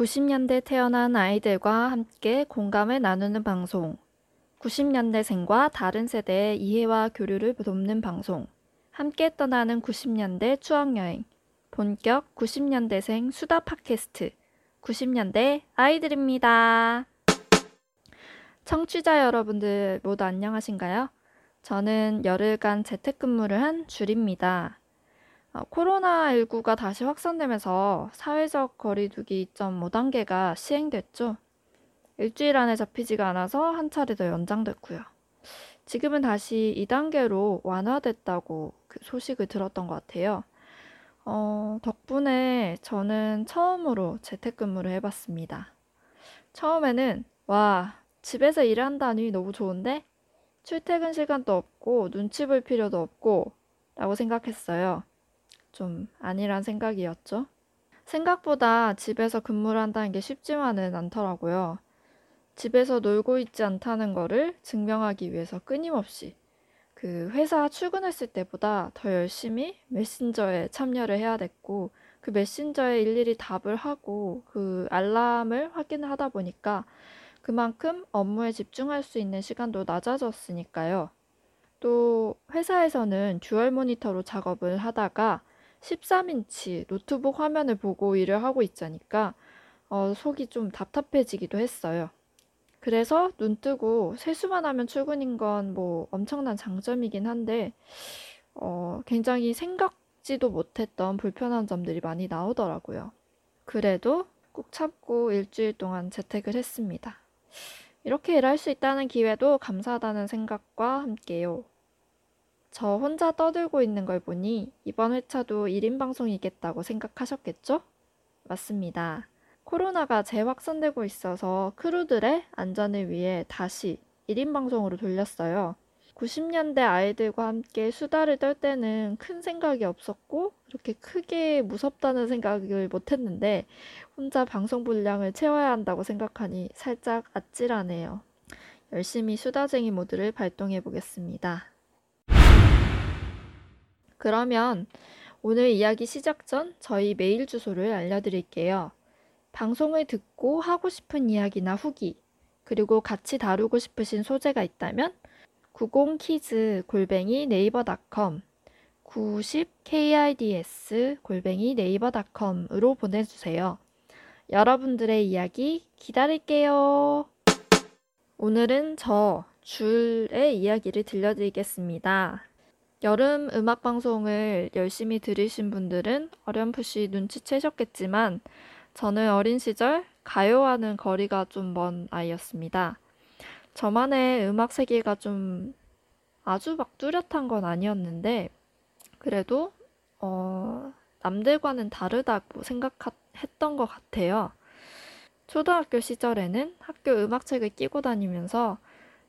90년대 태어난 아이들과 함께 공감을 나누는 방송. 90년대생과 다른 세대의 이해와 교류를 돕는 방송. 함께 떠나는 90년대 추억여행. 본격 90년대생 수다 팟캐스트. 90년대 아이들입니다. 청취자 여러분들 모두 안녕하신가요? 저는 열흘간 재택근무를 한 줄입니다. 어, 코로나19가 다시 확산되면서 사회적 거리두기 2.5단계가 시행됐죠. 일주일 안에 잡히지가 않아서 한 차례 더 연장됐고요. 지금은 다시 2단계로 완화됐다고 그 소식을 들었던 것 같아요. 어, 덕분에 저는 처음으로 재택근무를 해봤습니다. 처음에는, 와, 집에서 일한다니 너무 좋은데? 출퇴근 시간도 없고, 눈치 볼 필요도 없고, 라고 생각했어요. 좀 아니란 생각이었죠. 생각보다 집에서 근무를 한다는 게 쉽지만은 않더라고요. 집에서 놀고 있지 않다는 거를 증명하기 위해서 끊임없이 그 회사 출근했을 때보다 더 열심히 메신저에 참여를 해야 됐고 그 메신저에 일일이 답을 하고 그 알람을 확인을 하다 보니까 그만큼 업무에 집중할 수 있는 시간도 낮아졌으니까요. 또 회사에서는 듀얼 모니터로 작업을 하다가 13인치 노트북 화면을 보고 일을 하고 있자니까 어, 속이 좀 답답해지기도 했어요. 그래서 눈 뜨고 세수만 하면 출근인 건 뭐 엄청난 장점이긴 한데 어, 굉장히 생각지도 못했던 불편한 점들이 많이 나오더라고요. 그래도 꾹 참고 일주일 동안 재택을 했습니다. 이렇게 일할 수 있다는 기회도 감사하다는 생각과 함께요. 저 혼자 떠들고 있는 걸 보니 이번 회차도 1인 방송이겠다고 생각하셨겠죠? 맞습니다. 코로나가 재확산되고 있어서 크루들의 안전을 위해 다시 1인 방송으로 돌렸어요. 90년대 아이들과 함께 수다를 떨 때는 큰 생각이 없었고 이렇게 크게 무섭다는 생각을 못 했는데 혼자 방송 분량을 채워야 한다고 생각하니 살짝 아찔하네요. 열심히 수다쟁이 모드를 발동해 보겠습니다. 그러면 오늘 이야기 시작 전 저희 메일 주소를 알려드릴게요. 방송을 듣고 하고 싶은 이야기나 후기, 그리고 같이 다루고 싶으신 소재가 있다면 90kids 골뱅이 네이버닷컴 90kids 골뱅이 네이버닷컴으로 보내주세요. 여러분들의 이야기 기다릴게요. 오늘은 저 줄의 이야기를 들려드리겠습니다. 여름 음악 방송을 열심히 들으신 분들은 어렴풋이 눈치채셨겠지만 저는 어린 시절 가요와는 거리가 좀 먼 아이였습니다. 저만의 음악 세계가 좀 아주 막 뚜렷한 건 아니었는데 그래도 어, 남들과는 다르다고 생각했던 것 같아요. 초등학교 시절에는 학교 음악책을 끼고 다니면서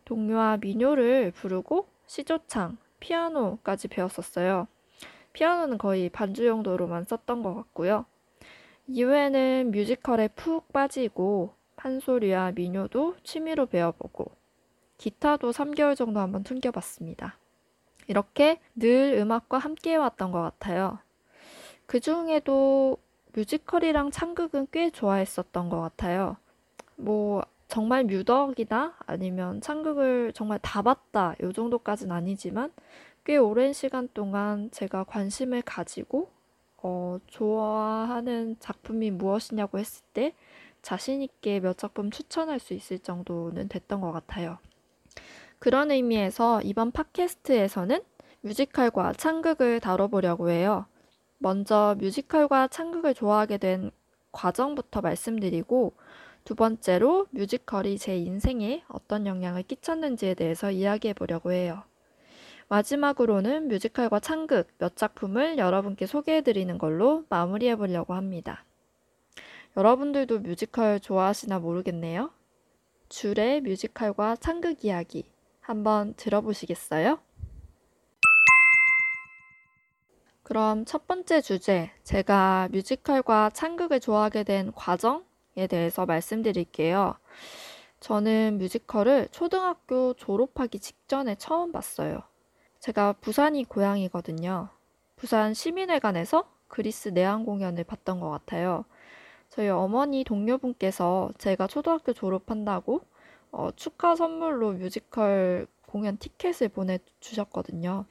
동요와 민요를 부르고 시조창, 피아노까지 배웠었어요. 피아노는 거의 반주 용도로만 썼던 것 같고요. 이후에는 뮤지컬에 푹 빠지고 판소리와 민요도 취미로 배워보고 기타도 3개월 정도 한번 튕겨봤습니다. 이렇게 늘 음악과 함께 해왔던 것 같아요. 그 중에도 뮤지컬이랑 창극은 꽤 좋아했었던 것 같아요. 뭐 정말 뮤덕이나 아니면 창극을 정말 다 봤다 요 정도까지는 아니지만 꽤 오랜 시간 동안 제가 관심을 가지고 어, 좋아하는 작품이 무엇이냐고 했을 때 자신 있게 몇 작품 추천할 수 있을 정도는 됐던 것 같아요. 그런 의미에서 이번 팟캐스트에서는 뮤지컬과 창극을 다뤄보려고 해요. 먼저 뮤지컬과 창극을 좋아하게 된 과정부터 말씀드리고 두 번째로 뮤지컬이 제 인생에 어떤 영향을 끼쳤는지에 대해서 이야기해 보려고 해요. 마지막으로는 뮤지컬과 창극 몇 작품을 여러분께 소개해 드리는 걸로 마무리해 보려고 합니다. 여러분들도 뮤지컬 좋아하시나 모르겠네요. 줄의 뮤지컬과 창극 이야기 한번 들어보시겠어요? 그럼 첫 번째 주제, 제가 뮤지컬과 창극을 좋아하게 된 과정 에 대해서 말씀드릴게요. 저는 뮤지컬을 초등학교 졸업하기 직전에 처음 봤어요. 제가 부산이 고향이거든요. 부산 시민회관에서 그리스 내한 공연을 봤던 것 같아요. 저희 어머니 동료분께서 제가 초등학교 졸업한다고 어, 축하 선물로 뮤지컬 공연 티켓을 보내주셨거든요.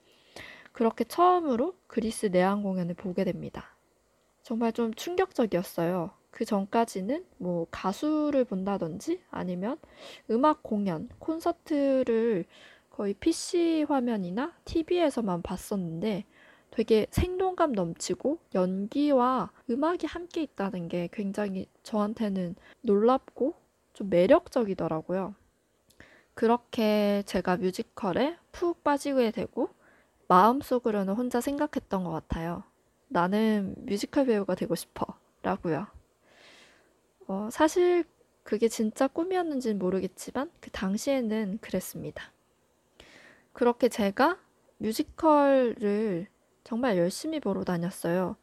그렇게 처음으로 그리스 내한 공연을 보게 됩니다. 정말 좀 충격적이었어요. 그 전까지는 뭐 가수를 본다든지 아니면 음악 공연, 콘서트를 거의 PC 화면이나 TV에서만 봤었는데 되게 생동감 넘치고 연기와 음악이 함께 있다는 게 굉장히 저한테는 놀랍고 좀 매력적이더라고요. 그렇게 제가 뮤지컬에 푹 빠지게 되고 마음속으로는 혼자 생각했던 것 같아요. 나는 뮤지컬 배우가 되고 싶어. 라고요. 어, 사실 그게 진짜 꿈이었는지는 모르겠지만 그 당시에는 그랬습니다. 그렇게 제가 뮤지컬을 정말 열심히 보러 다녔어요.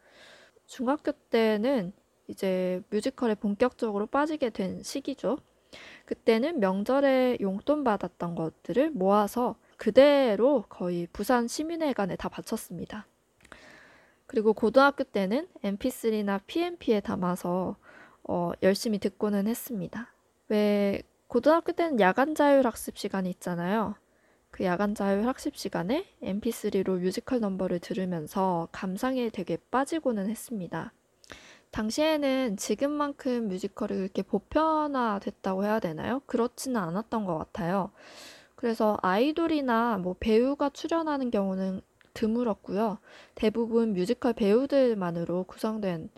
중학교 때는 이제 뮤지컬에 본격적으로 빠지게 된 시기죠. 그때는 명절에 용돈 받았던 것들을 모아서 그대로 거의 부산 시민회관에 다 바쳤습니다. 그리고 고등학교 때는 mp3나 pmp에 담아서 어, 열심히 듣고는 했습니다. 왜 고등학교 때는 야간 자율 학습 시간이 있잖아요. 그 야간 자율 학습 시간에 mp3로 뮤지컬 넘버를 들으면서 감상에 되게 빠지고는 했습니다. 당시에는 지금만큼 뮤지컬이 그렇게 보편화됐다고 해야 되나요? 그렇지는 않았던 것 같아요. 그래서 아이돌이나 뭐 배우가 출연하는 경우는 드물었고요. 대부분 뮤지컬 배우들만으로 구성된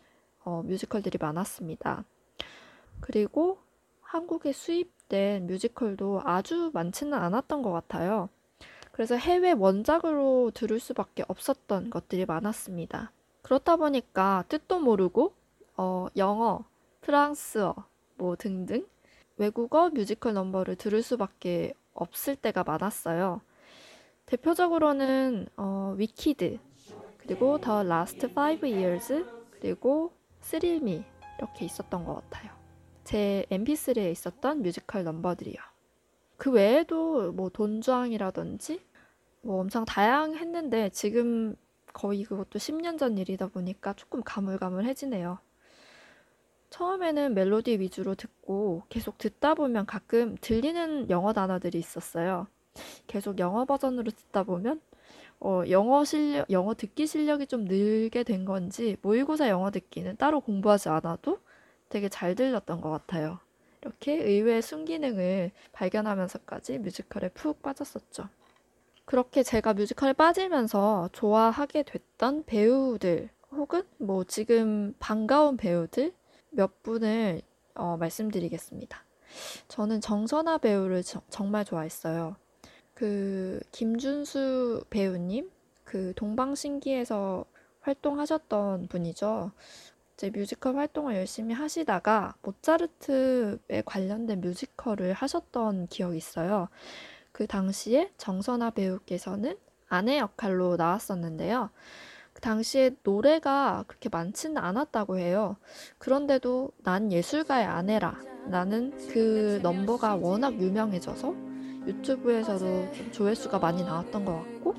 어, 뮤지컬들이 많았습니다. 그리고 한국에 수입된 뮤지컬도 아주 많지는 않았던 것 같아요. 그래서 해외 원작으로 들을 수밖에 없었던 것들이 많았습니다. 그렇다 보니까 뜻도 모르고 어, 영어, 프랑스어 뭐 등등 외국어 뮤지컬 넘버를 들을 수밖에 없을 때가 많았어요. 대표적으로는 어, 위키드 그리고 The Last 5 years 그리고 스릴미 이렇게 있었던 것 같아요. 제 mp3에 있었던 뮤지컬 넘버들이요. 그 외에도 뭐 돈 주앙이라든지 뭐 엄청 다양했는데 지금 거의 그것도 10년 전 일이다 보니까 조금 가물가물해지네요. 처음에는 멜로디 위주로 듣고 계속 듣다 보면 가끔 들리는 영어 단어들이 있었어요. 계속 영어 버전으로 듣다 보면 어, 영어 실력, 영어 듣기 실력이 좀 늘게 된 건지 모의고사 영어 듣기는 따로 공부하지 않아도 되게 잘 들렸던 것 같아요. 이렇게 의외의 순기능을 발견하면서까지 뮤지컬에 푹 빠졌었죠. 그렇게 제가 뮤지컬에 빠지면서 좋아하게 됐던 배우들 혹은 뭐 지금 반가운 배우들 몇 분을 어, 말씀드리겠습니다. 저는 정선아 배우를 저, 정말 좋아했어요. 그 김준수 배우님 그 동방신기에서 활동하셨던 분이죠. 이제 뮤지컬 활동을 열심히 하시다가 모차르트에 관련된 뮤지컬을 하셨던 기억이 있어요. 그 당시에 정선아 배우께서는 아내 역할로 나왔었는데요. 그 당시에 노래가 그렇게 많지는 않았다고 해요. 그런데도 난 예술가의 아내라. 나는 그 넘버가 워낙 유명해져서 유튜브에서도 좀 조회수가 많이 나왔던 것 같고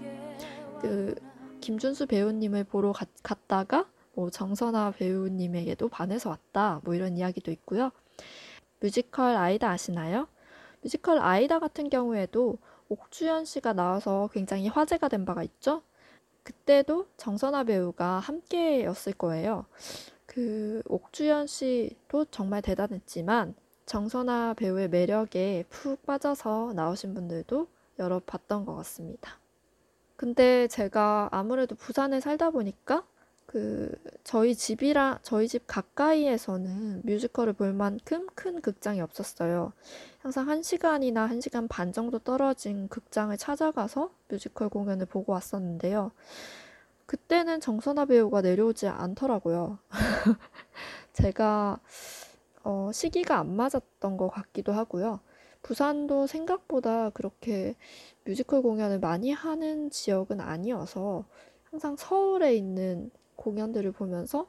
그 김준수 배우님을 보러 가, 갔다가 뭐 정선아 배우님에게도 반해서 왔다 뭐 이런 이야기도 있고요. 뮤지컬 아이다 아시나요? 뮤지컬 아이다 같은 경우에도 옥주현 씨가 나와서 굉장히 화제가 된 바가 있죠. 그때도 정선아 배우가 함께였을 거예요. 그 옥주현 씨도 정말 대단했지만 정선아 배우의 매력에 푹 빠져서 나오신 분들도 여러 봤던 것 같습니다. 근데 제가 아무래도 부산에 살다 보니까 그 저희 집이랑 저희 집 가까이에서는 뮤지컬을 볼 만큼 큰 극장이 없었어요. 항상 1시간이나 1시간 반 정도 떨어진 극장을 찾아가서 뮤지컬 공연을 보고 왔었는데요. 그때는 정선아 배우가 내려오지 않더라고요. 제가 어, 시기가 안 맞았던 것 같기도 하고요. 부산도 생각보다 그렇게 뮤지컬 공연을 많이 하는 지역은 아니어서 항상 서울에 있는 공연들을 보면서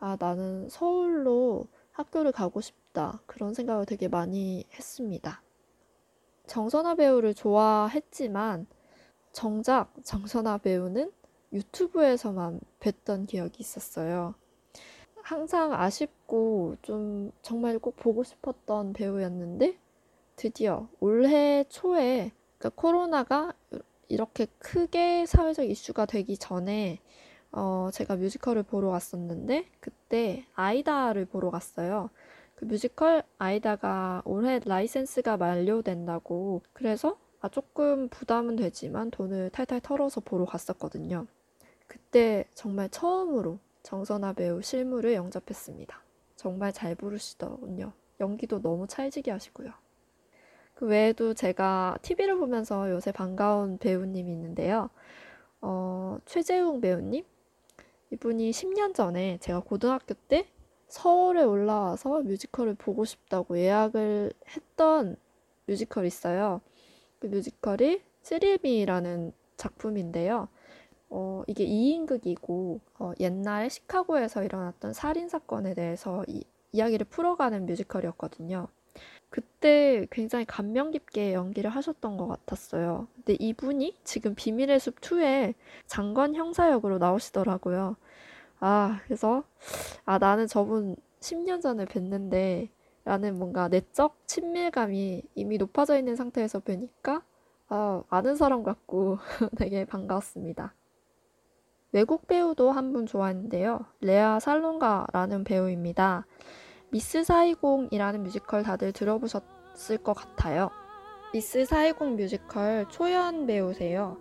아, 나는 서울로 학교를 가고 싶다. 그런 생각을 되게 많이 했습니다. 정선아 배우를 좋아했지만 정작 정선아 배우는 유튜브에서만 뵀던 기억이 있었어요. 항상 아쉽고 좀 정말 꼭 보고 싶었던 배우였는데 드디어 올해 초에 그러니까 코로나가 이렇게 크게 사회적 이슈가 되기 전에 어, 제가 뮤지컬을 보러 갔었는데 그때 아이다를 보러 갔어요. 그 뮤지컬 아이다가 올해 라이센스가 만료된다고 그래서 아, 조금 부담은 되지만 돈을 탈탈 털어서 보러 갔었거든요. 그때 정말 처음으로 정선아 배우 실물을 영접했습니다. 정말 잘 부르시더군요. 연기도 너무 찰지게 하시고요. 그 외에도 제가 TV를 보면서 요새 반가운 배우님이 있는데요. 어, 최재웅 배우님? 이분이 10년 전에 제가 고등학교 때 서울에 올라와서 뮤지컬을 보고 싶다고 예약을 했던 뮤지컬이 있어요. 그 뮤지컬이 쓰리미라는 작품인데요. 어, 이게 2인극이고 어, 옛날 시카고에서 일어났던 살인 사건에 대해서 이, 이야기를 풀어가는 뮤지컬이었거든요. 그때 굉장히 감명 깊게 연기를 하셨던 것 같았어요. 근데 이분이 지금 비밀의 숲 2에 장관 형사 역으로 나오시더라고요. 아, 그래서 아, 나는 저분 10년 전에 뵀는데 라는 뭔가 내적 친밀감이 이미 높아져 있는 상태에서 뵈니까 아, 아는 사람 같고 되게 반가웠습니다. 외국 배우도 한 분 좋아했는데요. 레아 살롱가라는 배우입니다. 미스 사이공이라는 뮤지컬 다들 들어보셨을 것 같아요. 미스 사이공 뮤지컬 초연 배우세요.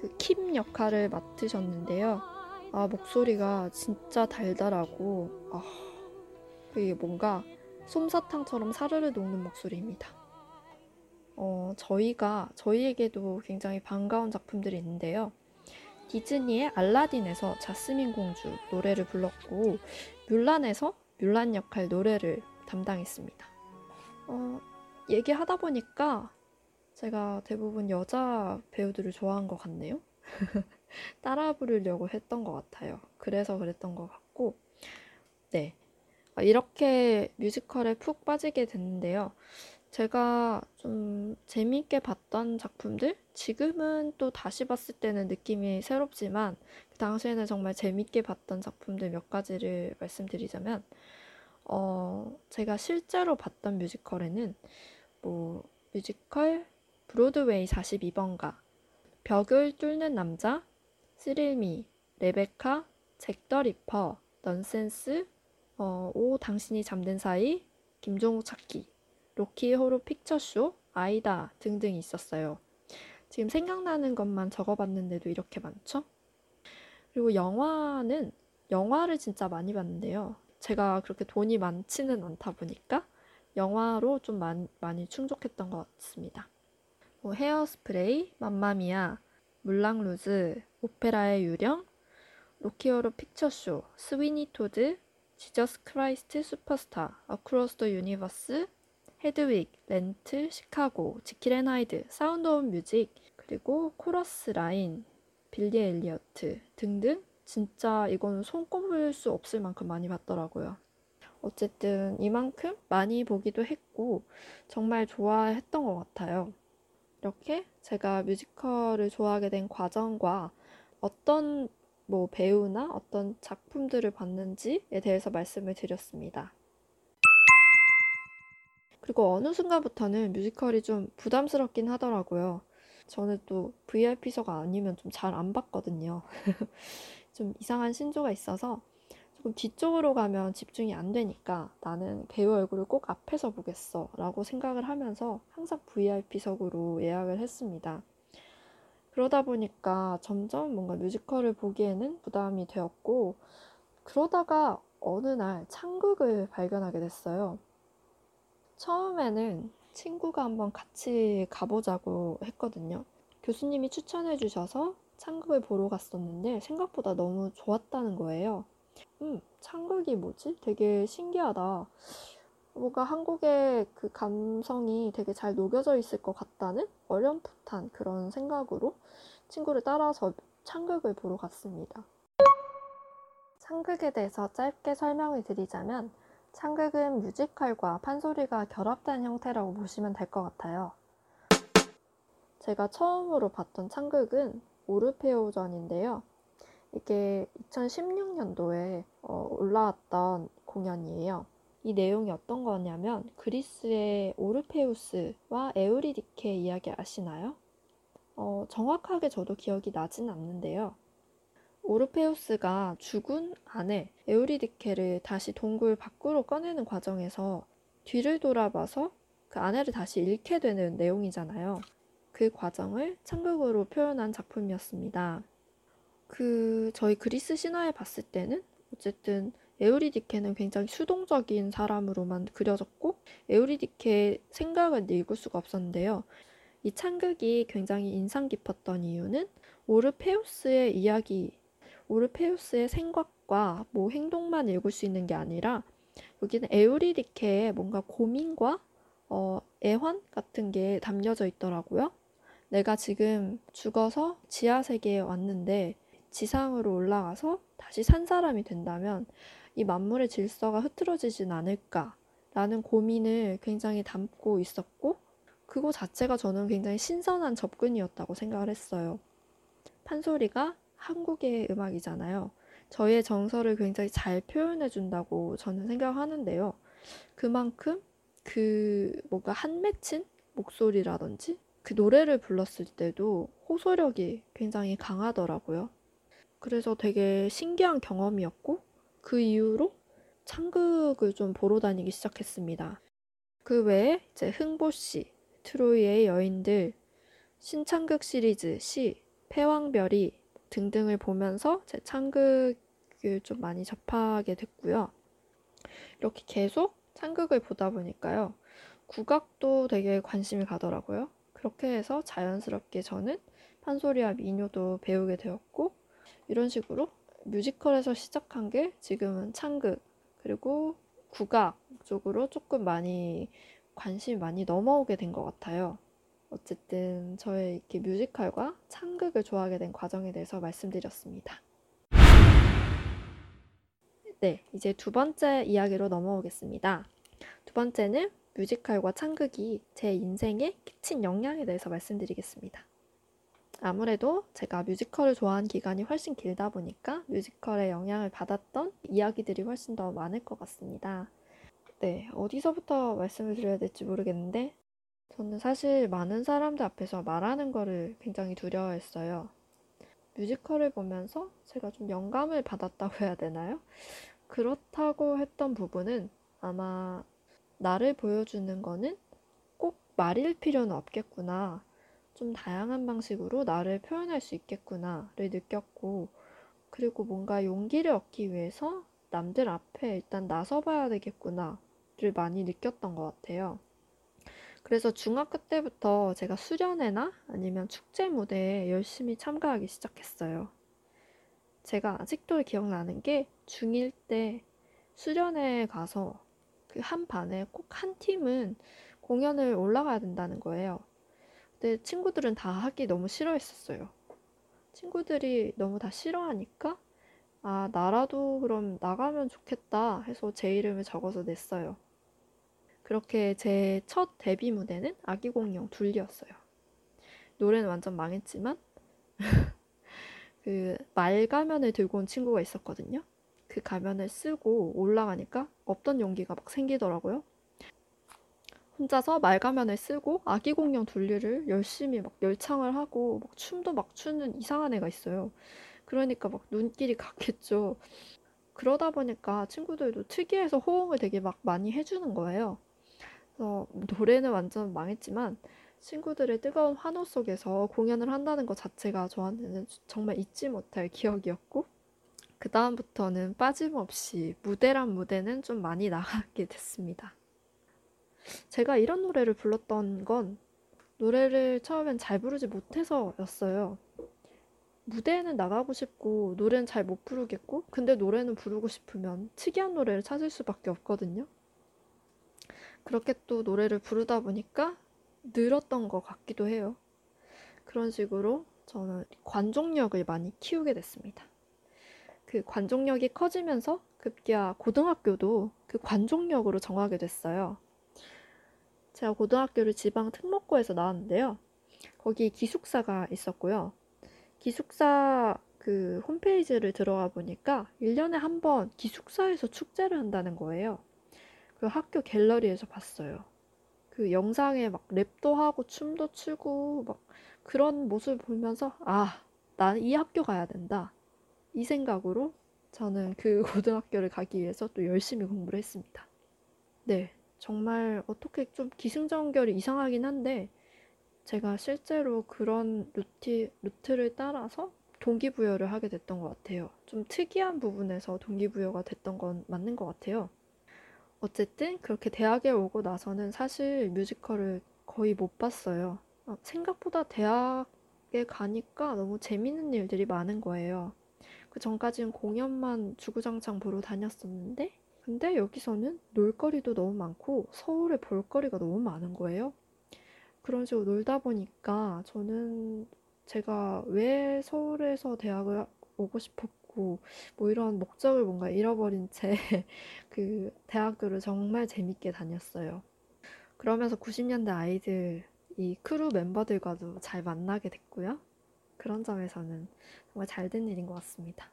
그 킴 역할을 맡으셨는데요. 아, 목소리가 진짜 달달하고, 아, 이게 뭔가 솜사탕처럼 사르르 녹는 목소리입니다. 어, 저희가, 저희에게도 굉장히 반가운 작품들이 있는데요. 디즈니의 알라딘에서 자스민 공주 노래를 불렀고, 뮬란에서 뮬란 역할 노래를 담당했습니다. 어, 얘기하다 보니까 제가 대부분 여자 배우들을 좋아한 것 같네요. 따라 부르려고 했던 것 같아요. 그래서 그랬던 것 같고, 네. 아, 이렇게 뮤지컬에 푹 빠지게 됐는데요. 제가 좀 재미있게 봤던 작품들? 지금은 또 다시 봤을 때는 느낌이 새롭지만, 그 당시에는 정말 재미있게 봤던 작품들 몇 가지를 말씀드리자면, 어, 제가 실제로 봤던 뮤지컬에는, 뭐, 뮤지컬 브로드웨이 42번가, 벽을 뚫는 남자, 스릴미, 레베카, 잭 더 리퍼, 넌센스, 어, 오 당신이 잠든 사이, 김종욱 찾기, 로키 호로 픽처쇼, 아이다 등등 있었어요. 지금 생각나는 것만 적어봤는데도 이렇게 많죠? 그리고 영화는 영화를 진짜 많이 봤는데요. 제가 그렇게 돈이 많지는 않다 보니까 영화로 좀 많이, 많이 충족했던 것 같습니다. 뭐 헤어스프레이, 맘마미아, 물랑루즈, 오페라의 유령, 로키 호러 픽처쇼, 스위니 토드, 지저스 크라이스트 슈퍼스타, 어크로스 더 유니버스, 헤드윅, 렌트, 시카고, 지킬 앤 하이드, 사운드 오브 뮤직, 그리고 코러스 라인, 빌리 엘리어트 등등 진짜 이건 손꼽을 수 없을 만큼 많이 봤더라고요. 어쨌든 이만큼 많이 보기도 했고 정말 좋아했던 것 같아요. 이렇게 제가 뮤지컬을 좋아하게 된 과정과 어떤 뭐 배우나 어떤 작품들을 봤는지에 대해서 말씀을 드렸습니다. 그리고 어느 순간부터는 뮤지컬이 좀 부담스럽긴 하더라고요. 저는 또 VIP석가 아니면 좀 잘 안 봤거든요. 좀 이상한 신조가 있어서 조금 뒤쪽으로 가면 집중이 안 되니까 나는 배우 얼굴을 꼭 앞에서 보겠어 라고 생각을 하면서 항상 VIP석으로 예약을 했습니다. 그러다 보니까 점점 뭔가 뮤지컬을 보기에는 부담이 되었고 그러다가 어느 날 창극을 발견하게 됐어요. 처음에는 친구가 한번 같이 가보자고 했거든요. 교수님이 추천해 주셔서 창극을 보러 갔었는데 생각보다 너무 좋았다는 거예요. 음, 창극이 뭐지? 되게 신기하다. 뭔가 한국의 그 감성이 되게 잘 녹여져 있을 것 같다는 어렴풋한 그런 생각으로 친구를 따라서 창극을 보러 갔습니다. 창극에 대해서 짧게 설명을 드리자면 창극은 뮤지컬과 판소리가 결합된 형태라고 보시면 될 것 같아요. 제가 처음으로 봤던 창극은 오르페오전인데요. 이게 2016년도에 어, 올라왔던 공연이에요. 이 내용이 어떤 거냐면 그리스의 오르페우스와 에우리디케 이야기 아시나요? 어, 정확하게 저도 기억이 나진 않는데요. 오르페우스가 죽은 아내 에우리디케를 다시 동굴 밖으로 꺼내는 과정에서 뒤를 돌아봐서 그 아내를 다시 잃게 되는 내용이잖아요. 그 과정을 창극으로 표현한 작품이었습니다. 그 저희 그리스 신화에 봤을 때는 어쨌든 에우리디케는 굉장히 수동적인 사람으로만 그려졌고 에우리디케의 생각을 읽을 수가 없었는데요. 이 창극이 굉장히 인상 깊었던 이유는 오르페우스의 이야기, 오르페우스의 생각과 뭐 행동만 읽을 수 있는 게 아니라 여기는 에우리디케의 뭔가 고민과 어, 애환 같은 게 담겨져 있더라고요. 내가 지금 죽어서 지하 세계에 왔는데 지상으로 올라가서 다시 산 사람이 된다면 이 만물의 질서가 흐트러지진 않을까라는 고민을 굉장히 담고 있었고 그거 자체가 저는 굉장히 신선한 접근이었다고 생각을 했어요. 판소리가 한국의 음악이잖아요. 저희의 정서를 굉장히 잘 표현해 준다고 저는 생각하는데요. 그만큼 그 뭔가 한 맺힌 목소리라든지 그 노래를 불렀을 때도 호소력이 굉장히 강하더라고요. 그래서 되게 신기한 경험이었고 그 이후로 창극을 좀 보러 다니기 시작했습니다. 그 외에 이제 흥보 씨, 트로이의 여인들, 신창극 시리즈 시, 패왕별이 등등을 보면서 제 창극을 좀 많이 접하게 됐고요. 이렇게 계속 창극을 보다 보니까요. 국악도 되게 관심이 가더라고요. 그렇게 해서 자연스럽게 저는 판소리와 민요도 배우게 되었고 이런 식으로 뮤지컬에서 시작한 게 지금은 창극 그리고 국악 쪽으로 조금 많이 관심이 많이 넘어오게 된 것 같아요. 어쨌든 저의 이렇게 뮤지컬과 창극을 좋아하게 된 과정에 대해서 말씀드렸습니다. 네, 이제 두 번째 이야기로 넘어오겠습니다. 두 번째는 뮤지컬과 창극이 제 인생에 끼친 영향에 대해서 말씀드리겠습니다. 아무래도 제가 뮤지컬을 좋아한 기간이 훨씬 길다 보니까 뮤지컬에 영향을 받았던 이야기들이 훨씬 더 많을 것 같습니다. 네, 어디서부터 말씀을 드려야 될지 모르겠는데, 저는 사실 많은 사람들 앞에서 말하는 거를 굉장히 두려워했어요. 뮤지컬을 보면서 제가 좀 영감을 받았다고 해야 되나요? 그렇다고 했던 부분은 아마 나를 보여주는 거는 꼭 말일 필요는 없겠구나. 좀 다양한 방식으로 나를 표현할 수 있겠구나를 느꼈고, 그리고 뭔가 용기를 얻기 위해서 남들 앞에 일단 나서봐야 되겠구나를 많이 느꼈던 것 같아요. 그래서 중학교 때부터 제가 수련회나 아니면 축제 무대에 열심히 참가하기 시작했어요. 제가 아직도 기억나는 게 중1 때 수련회에 가서 그 한 반에 꼭 한 팀은 공연을 올라가야 된다는 거예요. 근데 친구들은 다 하기 너무 싫어했었어요. 친구들이 너무 다 싫어하니까 아, 나라도 그럼 나가면 좋겠다 해서 제 이름을 적어서 냈어요. 그렇게 제 첫 데뷔 무대는 아기 공룡 둘리였어요. 노래는 완전 망했지만 그 말 가면을 들고 온 친구가 있었거든요. 그 가면을 쓰고 올라가니까 없던 용기가 막 생기더라고요. 혼자서 말가면을 쓰고 아기 공룡 둘리를 열심히 막 열창을 하고 막 춤도 막 추는 이상한 애가 있어요. 그러니까 막 눈길이 갔겠죠. 그러다 보니까 친구들도 특이해서 호응을 되게 막 많이 해주는 거예요. 그래서 노래는 완전 망했지만 친구들의 뜨거운 환호 속에서 공연을 한다는 것 자체가 저한테는 정말 잊지 못할 기억이었고 그 다음부터는 빠짐없이 무대란 무대는 좀 많이 나가게 됐습니다. 제가 이런 노래를 불렀던 건 노래를 처음엔 잘 부르지 못해서였어요. 무대에는 나가고 싶고 노래는 잘 못 부르겠고 근데 노래는 부르고 싶으면 특이한 노래를 찾을 수밖에 없거든요. 그렇게 또 노래를 부르다 보니까 늘었던 것 같기도 해요. 그런 식으로 저는 관종력을 많이 키우게 됐습니다. 그 관종력이 커지면서 급기야 고등학교도 그 관종력으로 정하게 됐어요. 제가 고등학교를 지방 특목고에서 나왔는데요. 거기 기숙사가 있었고요. 기숙사 그 홈페이지를 들어가 보니까 1년에 한 번 기숙사에서 축제를 한다는 거예요. 그 학교 갤러리에서 봤어요. 그 영상에 막 랩도 하고 춤도 추고 막 그런 모습을 보면서 아, 나는 이 학교 가야 된다. 이 생각으로 저는 그 고등학교를 가기 위해서 또 열심히 공부를 했습니다. 네, 정말 어떻게 좀 기승전결이 이상하긴 한데 제가 실제로 그런 루티, 루트를 따라서 동기부여를 하게 됐던 것 같아요. 좀 특이한 부분에서 동기부여가 됐던 건 맞는 것 같아요. 어쨌든 그렇게 대학에 오고 나서는 사실 뮤지컬을 거의 못 봤어요. 어, 생각보다 대학에 가니까 너무 재밌는 일들이 많은 거예요. 그 전까지는 공연만 주구장창 보러 다녔었는데, 근데 여기서는 놀거리도 너무 많고 서울에 볼거리가 너무 많은 거예요. 그런 식으로 놀다 보니까 저는 제가 왜 서울에서 대학을 오고 싶었고 뭐 이런 목적을 뭔가 잃어버린 채 그 대학교를 정말 재밌게 다녔어요. 그러면서 90년대 아이들 이 크루 멤버들과도 잘 만나게 됐고요. 그런 점에서는 정말 잘 된 일인 것 같습니다.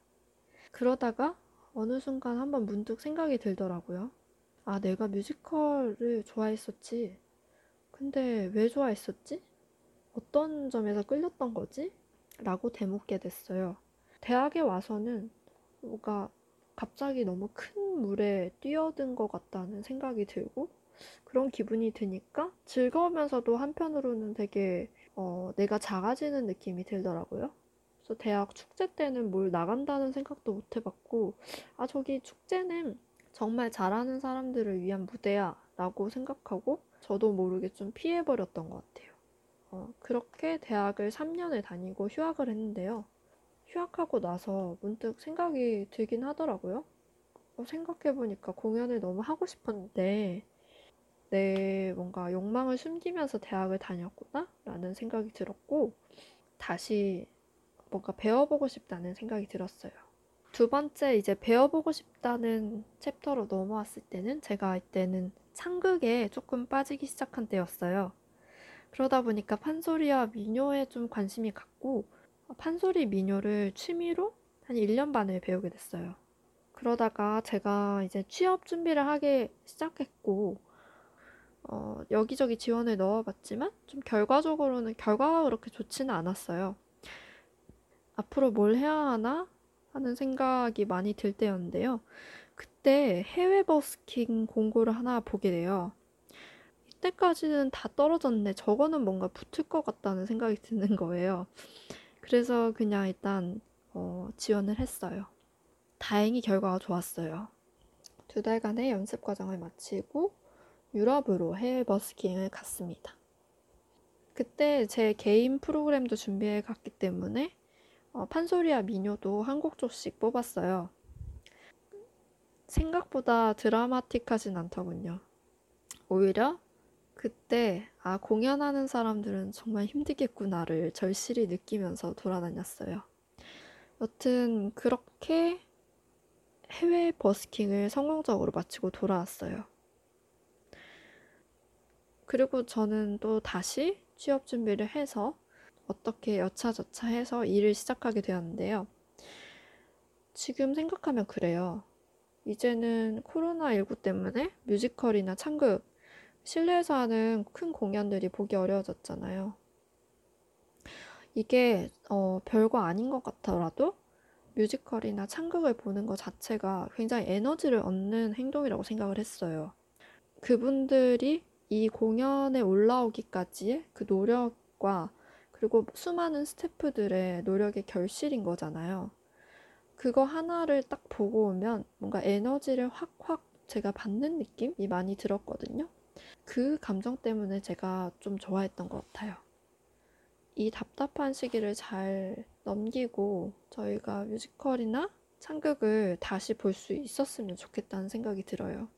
그러다가 어느 순간 한번 문득 생각이 들더라고요. 아, 내가 뮤지컬을 좋아했었지. 근데 왜 좋아했었지? 어떤 점에서 끌렸던 거지? 라고 되묻게 됐어요. 대학에 와서는 뭔가 갑자기 너무 큰 물에 뛰어든 것 같다는 생각이 들고 그런 기분이 드니까 즐거우면서도 한편으로는 되게 어, 내가 작아지는 느낌이 들더라고요. 그래서 대학 축제 때는 뭘 나간다는 생각도 못 해봤고 아 저기 축제는 정말 잘하는 사람들을 위한 무대야 라고 생각하고 저도 모르게 좀 피해버렸던 것 같아요. 어, 그렇게 대학을 3년을 다니고 휴학을 했는데요. 휴학하고 나서 문득 생각이 들긴 하더라고요. 어, 생각해보니까 공연을 너무 하고 싶었는데 내 뭔가 욕망을 숨기면서 대학을 다녔구나? 라는 생각이 들었고 다시 뭔가 배워보고 싶다는 생각이 들었어요. 두 번째 이제 배워보고 싶다는 챕터로 넘어왔을 때는 제가 이때는 창극에 조금 빠지기 시작한 때였어요. 그러다 보니까 판소리와 민요에 좀 관심이 갔고 판소리 민요를 취미로 한 1년 반을 배우게 됐어요. 그러다가 제가 이제 취업 준비를 하기 시작했고 어, 여기저기 지원을 넣어봤지만 좀 결과적으로는 결과가 그렇게 좋지는 않았어요. 앞으로 뭘 해야 하나 하는 생각이 많이 들 때였는데요. 그때 해외 버스킹 공고를 하나 보게 돼요. 이때까지는 다 떨어졌네. 저거는 뭔가 붙을 것 같다는 생각이 드는 거예요. 그래서 그냥 일단 어, 지원을 했어요. 다행히 결과가 좋았어요. 두 달간의 연습 과정을 마치고 유럽으로 해외 버스킹을 갔습니다. 그때 제 개인 프로그램도 준비해 갔기 때문에 어, 판소리와 민요도 한 곡 조씩 뽑았어요. 생각보다 드라마틱하진 않더군요. 오히려 그때 아 공연하는 사람들은 정말 힘들겠구나를 절실히 느끼면서 돌아다녔어요. 여튼 그렇게 해외 버스킹을 성공적으로 마치고 돌아왔어요. 그리고 저는 또 다시 취업 준비를 해서 어떻게 여차저차 해서 일을 시작하게 되었는데요. 지금 생각하면 그래요. 이제는 코로나19 때문에 뮤지컬이나 창극, 실내에서 하는 큰 공연들이 보기 어려워졌잖아요. 이게 어, 별거 아닌 것 같더라도 뮤지컬이나 창극을 보는 것 자체가 굉장히 에너지를 얻는 행동이라고 생각을 했어요. 그분들이 이 공연에 올라오기까지의 그 노력과 그리고 수많은 스태프들의 노력의 결실인 거잖아요. 그거 하나를 딱 보고 오면 뭔가 에너지를 확확 제가 받는 느낌이 많이 들었거든요. 그 감정 때문에 제가 좀 좋아했던 것 같아요. 이 답답한 시기를 잘 넘기고 저희가 뮤지컬이나 창극을 다시 볼 수 있었으면 좋겠다는 생각이 들어요.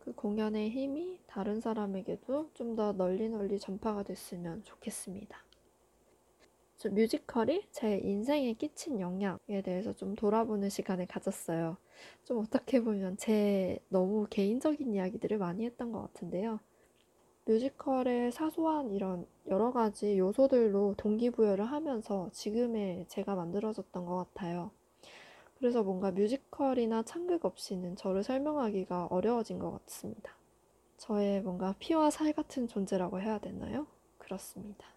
그 공연의 힘이 다른 사람에게도 좀 더 널리 널리 전파가 됐으면 좋겠습니다. 저 뮤지컬이 제 인생에 끼친 영향에 대해서 좀 돌아보는 시간을 가졌어요. 좀 어떻게 보면 제 너무 개인적인 이야기들을 많이 했던 것 같은데요. 뮤지컬의 사소한 이런 여러 가지 요소들로 동기부여를 하면서 지금의 제가 만들어졌던 것 같아요. 그래서 뭔가 뮤지컬이나 창극 없이는 저를 설명하기가 어려워진 것 같습니다. 저의 뭔가 피와 살 같은 존재라고 해야 되나요? 그렇습니다.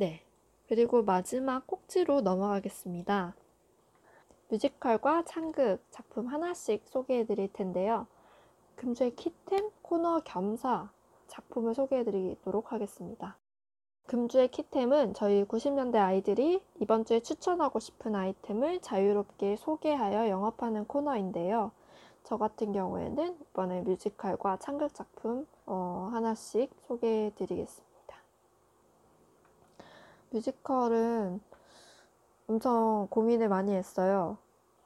네. 그리고 마지막 꼭지로 넘어가겠습니다. 뮤지컬과 창극 작품 하나씩 소개해 드릴 텐데요. 금주의 키템 코너 겸사 작품을 소개해 드리도록 하겠습니다. 금주의 키템은 저희 90년대 아이들이 이번 주에 추천하고 싶은 아이템을 자유롭게 소개하여 영업하는 코너인데요. 저 같은 경우에는 이번에 뮤지컬과 창극 작품 어, 하나씩 소개해 드리겠습니다. 뮤지컬은 엄청 고민을 많이 했어요.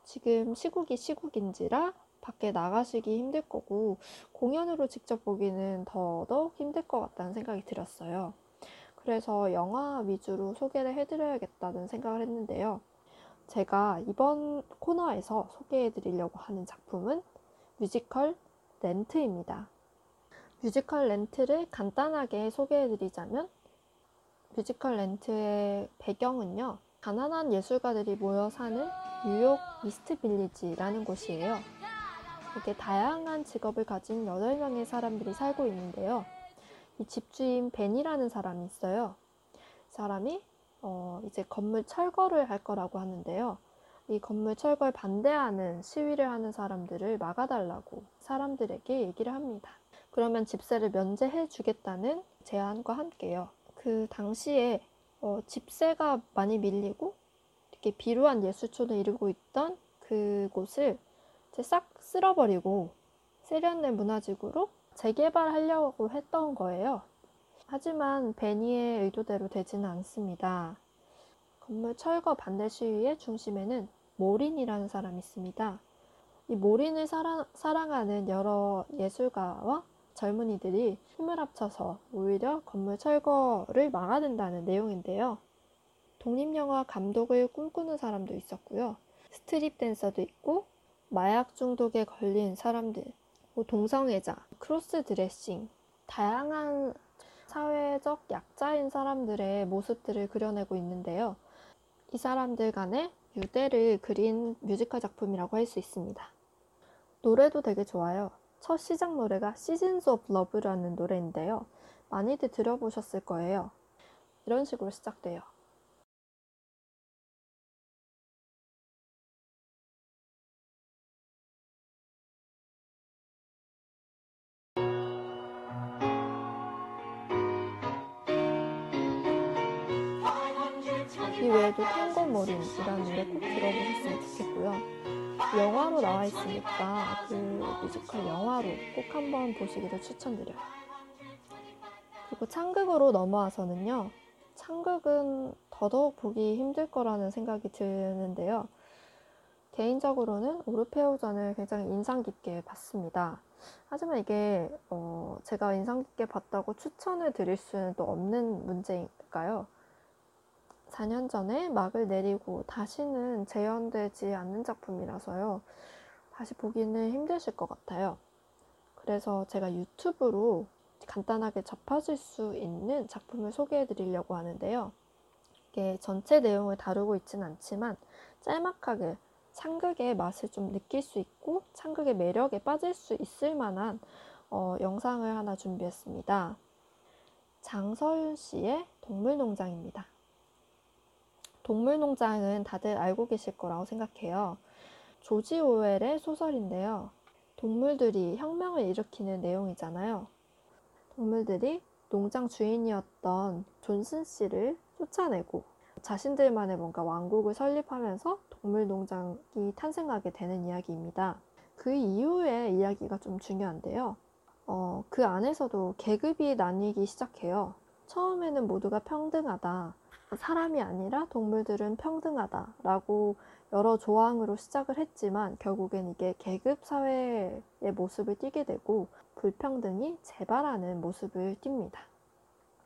지금 시국이 시국인지라 밖에 나가시기 힘들 거고 공연으로 직접 보기는 더더욱 힘들 것 같다는 생각이 들었어요. 그래서 영화 위주로 소개를 해드려야겠다는 생각을 했는데요. 제가 이번 코너에서 소개해드리려고 하는 작품은 뮤지컬 렌트입니다. 뮤지컬 렌트를 간단하게 소개해드리자면 뮤지컬 렌트의 배경은요. 가난한 예술가들이 모여 사는 뉴욕 이스트 빌리지라는 곳이에요. 이게 다양한 직업을 가진 8명의 사람들이 살고 있는데요. 이 집주인 베니라는 사람이 있어요. 이 사람이 어, 이제 건물 철거를 할 거라고 하는데요. 이 건물 철거에 반대하는 시위를 하는 사람들을 막아달라고 사람들에게 얘기를 합니다. 그러면 집세를 면제해 주겠다는 제안과 함께요. 그 당시에 어, 집세가 많이 밀리고 이렇게 비루한 예술촌을 이루고 있던 그곳을 싹 쓸어버리고 세련된 문화지구로 재개발하려고 했던 거예요. 하지만 베니의 의도대로 되지는 않습니다. 건물 철거 반대 시위의 중심에는 모린이라는 사람이 있습니다. 이 모린을 사랑, 사랑하는 여러 예술가와 젊은이들이 힘을 합쳐서 오히려 건물 철거를 막아낸다는 내용인데요. 독립영화 감독을 꿈꾸는 사람도 있었고요. 스트립 댄서도 있고, 마약 중독에 걸린 사람들, 뭐 동성애자, cross dressing, 다양한 사회적 약자인 사람들의 모습들을 그려내고 있는데요. 이 사람들 간의 유대를 그린 뮤지컬 작품이라고 할 수 있습니다. 노래도 되게 좋아요. 첫 시작 노래가 Seasons of Love라는 노래인데요. 많이들 들어보셨을 거예요. 이런 식으로 시작돼요. 이 외에도 탱고 모린이라는 노래 꼭 들어보셨으면 좋겠고요. 영화로 나와 있으니까 그 뮤지컬 영화로 꼭 한번 보시기를 추천드려요. 그리고 창극으로 넘어와서는요. 창극은 더더욱 보기 힘들 거라는 생각이 드는데요. 개인적으로는 오르페오전을 굉장히 인상 깊게 봤습니다. 하지만 이게 어 제가 인상 깊게 봤다고 추천을 드릴 수는 또 없는 문제일까요? 4년 전에 막을 내리고 다시는 재현되지 않는 작품이라서요. 다시 보기는 힘드실 것 같아요. 그래서 제가 유튜브로 간단하게 접하실 수 있는 작품을 소개해 드리려고 하는데요. 이게 전체 내용을 다루고 있진 않지만 짤막하게 창극의 맛을 좀 느낄 수 있고 창극의 매력에 빠질 수 있을 만한 어, 영상을 하나 준비했습니다. 장서윤 씨의 동물농장입니다. 동물농장은 다들 알고 계실 거라고 생각해요. 조지 오웰의 소설인데요. 동물들이 혁명을 일으키는 내용이잖아요. 동물들이 농장 주인이었던 존슨 씨를 쫓아내고 자신들만의 뭔가 왕국을 설립하면서 동물 농장이 탄생하게 되는 이야기입니다. 그 이후의 이야기가 좀 중요한데요. 어, 그 안에서도 계급이 나뉘기 시작해요. 처음에는 모두가 평등하다. 사람이 아니라 동물들은 평등하다라고 여러 조항으로 시작을 했지만 결국엔 이게 계급 사회의 모습을 띠게 되고 불평등이 재발하는 모습을 띱니다.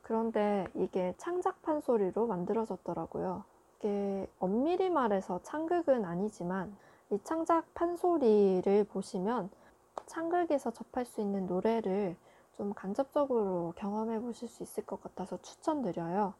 그런데 이게 창작 판 소리로 만들어졌더라고요. 이게 엄밀히 말해서 창극은 아니지만 이 창작 판소리를 보시면 창극에서 접할 수 있는 노래를 좀 간접적으로 경험해 보실 수 있을 것 같아서 추천드려요.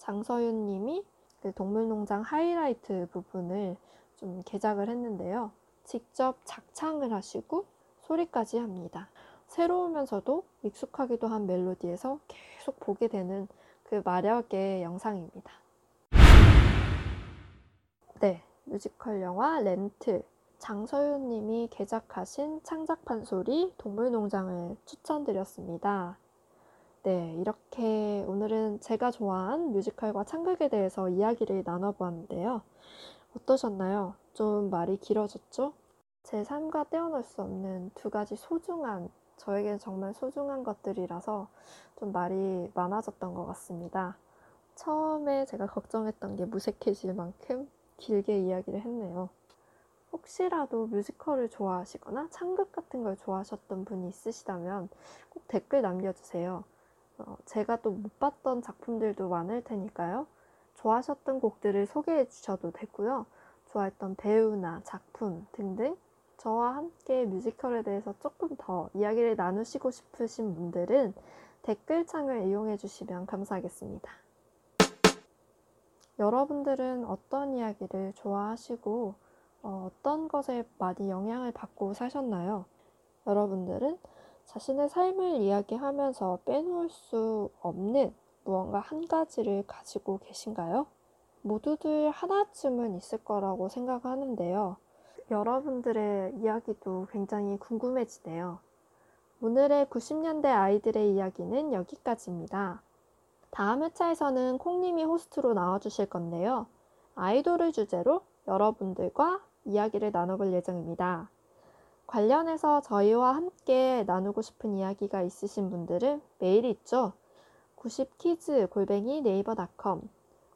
장서윤 님이 그 동물농장 하이라이트 부분을 좀 개작을 했는데요. 직접 작창을 하시고 소리까지 합니다. 새로우면서도 익숙하기도 한 멜로디에서 계속 보게 되는 그 마력의 영상입니다. 네, 뮤지컬 영화 렌트. 장서윤 님이 개작하신 창작판 소리 동물농장을 추천드렸습니다. 네, 이렇게 오늘은 제가 좋아한 뮤지컬과 창극에 대해서 이야기를 나눠보았는데요. 어떠셨나요? 좀 말이 길어졌죠? 제 삶과 떼어놓을 수 없는 두 가지 소중한, 저에게 정말 소중한 것들이라서 좀 말이 많아졌던 것 같습니다. 처음에 제가 걱정했던 게 무색해질 만큼 길게 이야기를 했네요. 혹시라도 뮤지컬을 좋아하시거나 창극 같은 걸 좋아하셨던 분이 있으시다면 꼭 댓글 남겨주세요. 어, 제가 또 못 봤던 작품들도 많을 테니까요. 좋아하셨던 곡들을 소개해 주셔도 되고요. 좋아했던 배우나 작품 등등 저와 함께 뮤지컬에 대해서 조금 더 이야기를 나누시고 싶으신 분들은 댓글창을 이용해 주시면 감사하겠습니다. 여러분들은 어떤 이야기를 좋아하시고 어, 어떤 것에 많이 영향을 받고 사셨나요? 여러분들은 자신의 삶을 이야기하면서 빼놓을 수 없는 무언가 한 가지를 가지고 계신가요? 모두들 하나쯤은 있을 거라고 생각하는데요. 여러분들의 이야기도 굉장히 궁금해지네요. 오늘의 90년대 아이들의 이야기는 여기까지입니다. 다음 회차에서는 콩님이 호스트로 나와주실 건데요. 아이돌을 주제로 여러분들과 이야기를 나눠볼 예정입니다. 관련해서 저희와 함께 나누고 싶은 이야기가 있으신 분들은 메일이 있죠. 90kids 골뱅이 네이버닷컴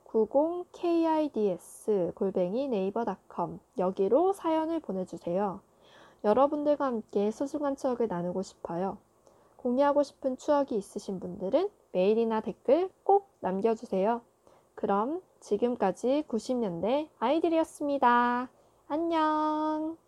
90kids 골뱅이 네이버닷컴 여기로 사연을 보내주세요. 여러분들과 함께 소중한 추억을 나누고 싶어요. 공유하고 싶은 추억이 있으신 분들은 메일이나 댓글 꼭 남겨주세요. 그럼 지금까지 90년대 아이들이었습니다. 안녕!